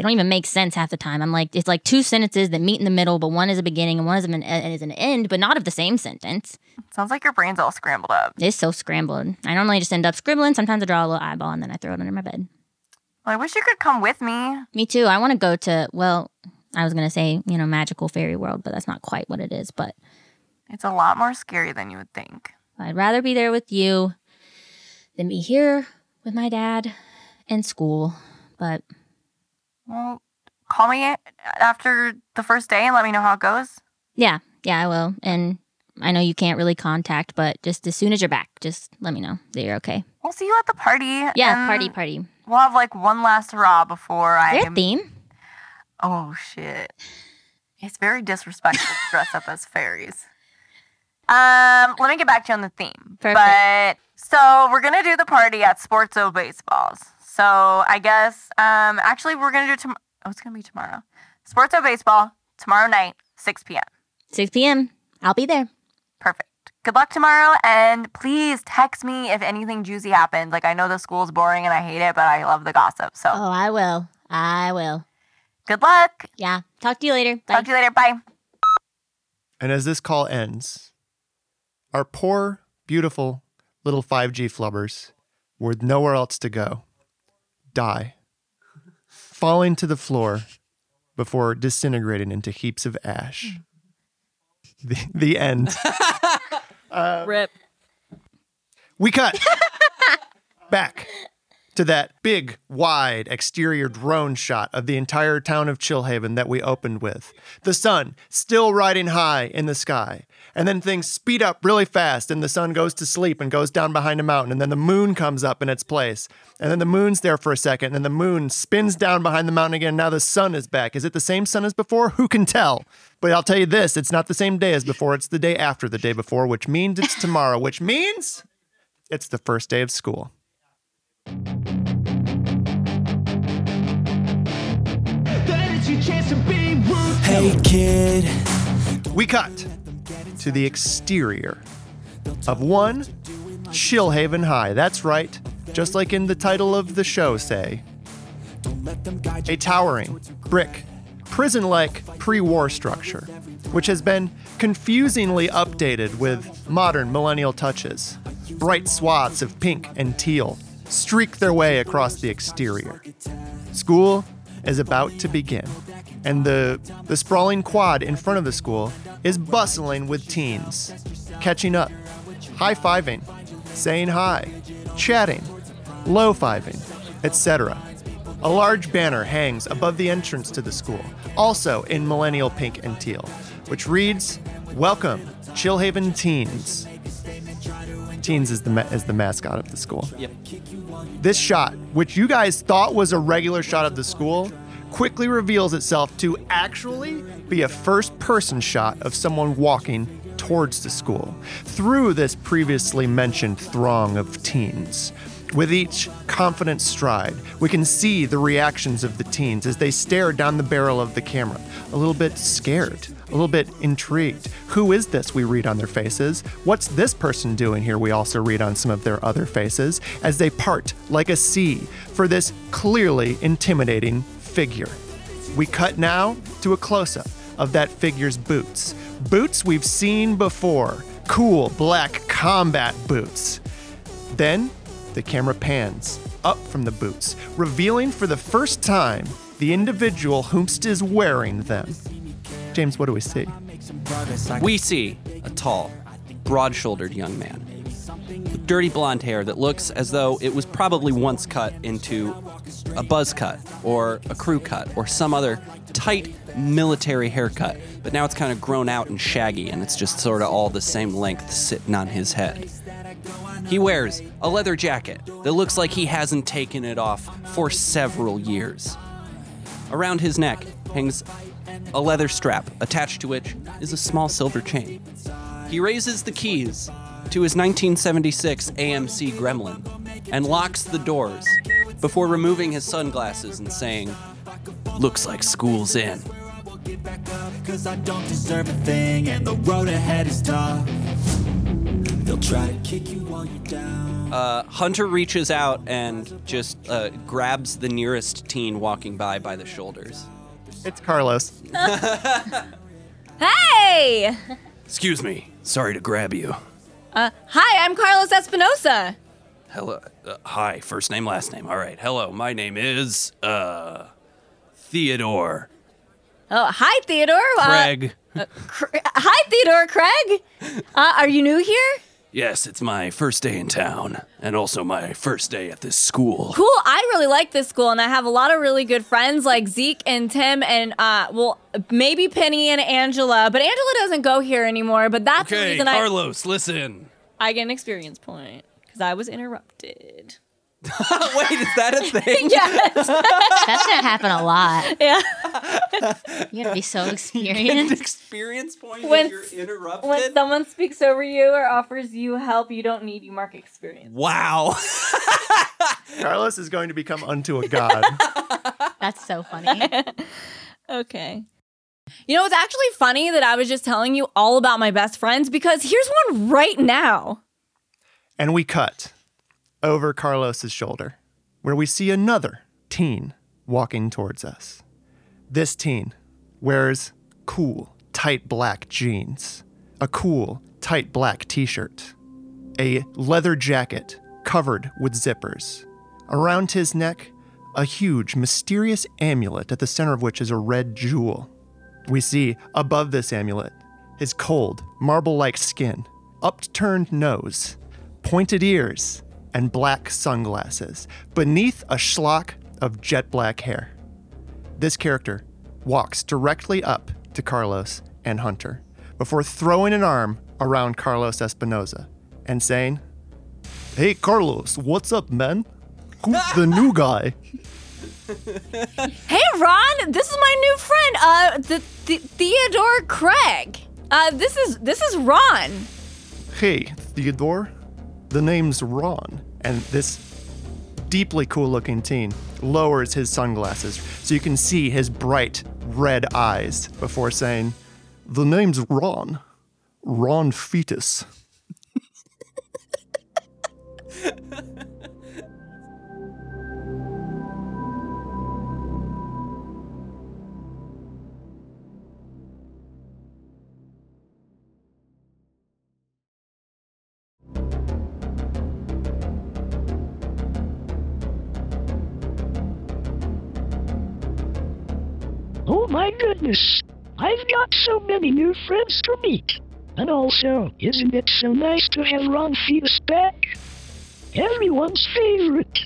They don't even make sense half the time. I'm like, it's like two sentences that meet in the middle, but one is a beginning and one is an, uh, is an end, but not of the same sentence. Sounds like your brain's all scrambled up. It's so scrambled. I normally just end up scribbling. Sometimes I draw a little eyeball and then I throw it under my bed. Well, I wish you could come with me. Me too. I want to go to, well, I was going to say, you know, magical fairy world, but that's not quite what it is. But It's a lot more scary than you would think. I'd rather be there with you than be here with my dad and school. But Well, call me after the first day and let me know how it goes. yeah, yeah, I will. And I know you can't really contact, but just as soon as you're back, just let me know that you're okay. We'll see you at the party. Yeah, party, party. We'll have like one last hurrah before I. Their theme? Oh shit! It's very disrespectful to dress up as fairies. Um, let me get back to you on the theme. Perfect. But so we're gonna do the party at Sportso Baseballs. So I guess um actually we're gonna do tomorrow. Oh, it's gonna be tomorrow. Sports Sportso Baseball tomorrow night, 6 p.m. 6 p.m. I'll be there. Perfect. Good luck tomorrow, and please text me if anything juicy happens. Like I know the school's boring and I hate it, but I love the gossip. So Oh, I will. I will. good luck. Yeah. Talk to you later. Bye. Talk to you later. Bye. And as this call ends, our poor, beautiful little 5G flubbers, with nowhere else to go, die, falling to the floor before disintegrating into heaps of ash. The, the end. Uh, Rip. We cut back to that big, wide exterior drone shot of the entire town of Chillhaven that we opened with. The sun still riding high in the sky. And then things speed up really fast, and the sun goes to sleep and goes down behind a mountain. And then the moon comes up in its place. And then the moon's there for a second, and then the moon spins down behind the mountain again. Now the sun is back. Is it the same sun as before? Who can tell? But I'll tell you this it's not the same day as before. It's the day after the day before, which means it's tomorrow, which means it's the first day of school. Hey kid, We cut to the exterior of one Chillhaven High. That's right, just like in the title of the show, say. A towering, brick, prison like pre war structure, which has been confusingly updated with modern millennial touches. Bright swaths of pink and teal streak their way across the exterior. School is about to begin, and the, the sprawling quad in front of the school is bustling with teens, catching up, high fiving, saying hi, chatting, low fiving, etc. A large banner hangs above the entrance to the school, also in millennial pink and teal, which reads, Welcome, Chillhaven Teens. Teens is the, ma- is the mascot of the school. Yep. This shot, which you guys thought was a regular shot of the school, quickly reveals itself to actually be a first person shot of someone walking towards the school through this previously mentioned throng of teens. With each confident stride, we can see the reactions of the teens as they stare down the barrel of the camera, a little bit scared, a little bit intrigued. Who is this? We read on their faces. What's this person doing here? We also read on some of their other faces as they part like a sea for this clearly intimidating figure. We cut now to a close up of that figure's boots. Boots we've seen before cool black combat boots. Then the camera pans up from the boots, revealing for the first time the individual whomst is wearing them. James, what do we see? We see a tall, broad shouldered young man with dirty blonde hair that looks as though it was probably once cut into a buzz cut or a crew cut or some other tight military haircut. But now it's kind of grown out and shaggy and it's just sort of all the same length sitting on his head. He wears a leather jacket that looks like he hasn't taken it off for several years. Around his neck hangs a leather strap, attached to which is a small silver chain. He raises the keys to his 1976 AMC Gremlin and locks the doors before removing his sunglasses and saying, Looks like school's in. Cause I don't deserve a thing and the road ahead is tough. Uh, Hunter reaches out and just uh, grabs the nearest teen walking by by the shoulders. It's Carlos. Hey! Excuse me. Sorry to grab you. Uh, hi, I'm Carlos Espinosa. Hello. Uh, hi. First name, last name. All right. Hello. My name is uh Theodore Oh, hi, Theodore. Uh, Craig. Cr- hi, Theodore. Craig. Uh, are you new here? Yes, it's my first day in town, and also my first day at this school. Cool. I really like this school, and I have a lot of really good friends like Zeke and Tim, and uh, well, maybe Penny and Angela. But Angela doesn't go here anymore. But that's the Okay, reason Carlos, listen. I I get an experience point because I was interrupted. Wait, is that a thing? yes. That's gonna happen a lot. Yeah. You gotta be so experienced. experience point When- if you're interrupted? When someone speaks over you or offers you help, you don't need you mark experience. wow. Carlos is going to become unto a god. That's so funny. Okay. You know, it's actually funny that I was just telling you all about my best friends because here's one right now. and we cut over Carlos's shoulder, where we see another teen walking towards us. This teen wears cool, tight black jeans, a cool, tight black t shirt, a leather jacket covered with zippers. Around his neck, a huge, mysterious amulet at the center of which is a red jewel. We see above this amulet his cold, marble like skin, upturned nose, pointed ears, and black sunglasses beneath a schlock of jet black hair. This character walks directly up to Carlos and Hunter before throwing an arm around Carlos Espinoza and saying, Hey, Carlos, what's up, man? Who's the new guy? Hey, Ron, this is my new friend, uh, the, the Theodore Craig. Uh, this is this is Ron. Hey, Theodore. The name's Ron. And this deeply cool looking teen lowers his sunglasses so you can see his bright red eyes before saying, The name's Ron. Ron Fetus. goodness. I've got so many new friends to meet. And also, isn't it so nice to have Ron Fetus back? Everyone's favorite.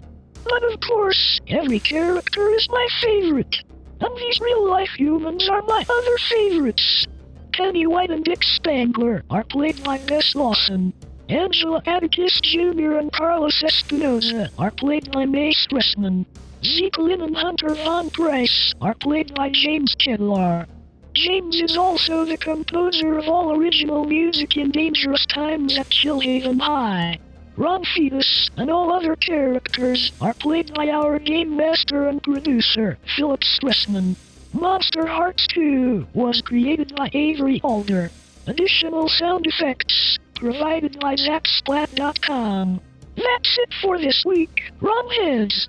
But of course, every character is my favorite. And these real life humans are my other favorites. Penny White and Dick Spangler are played by Bess Lawson. Angela Atticus Jr. and Carlos Espinoza are played by Mae Stressman. Zeke Lynn and Hunter Von Price are played by James Ketelaar. James is also the composer of all original music in Dangerous Times at Chillhaven High. Ron Fetus and all other characters are played by our game master and producer, Phillip Stressman. Monsterhearts 2 was created by Avery Alder. Additional sound effects provided by ZapSplat.com. That's it for this week. Ron Heads.